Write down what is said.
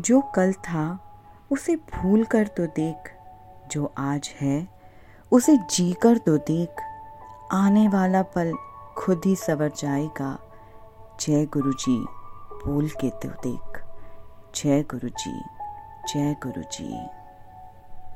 जो कल था, उसे भूल कर तो देख, जो आज है, उसे जी कर तो देख, आने वाला पल खुद ही सवर जाएगा। जय गुरु जी बोल के तो देख। जय गुरु जी जय गुरु जी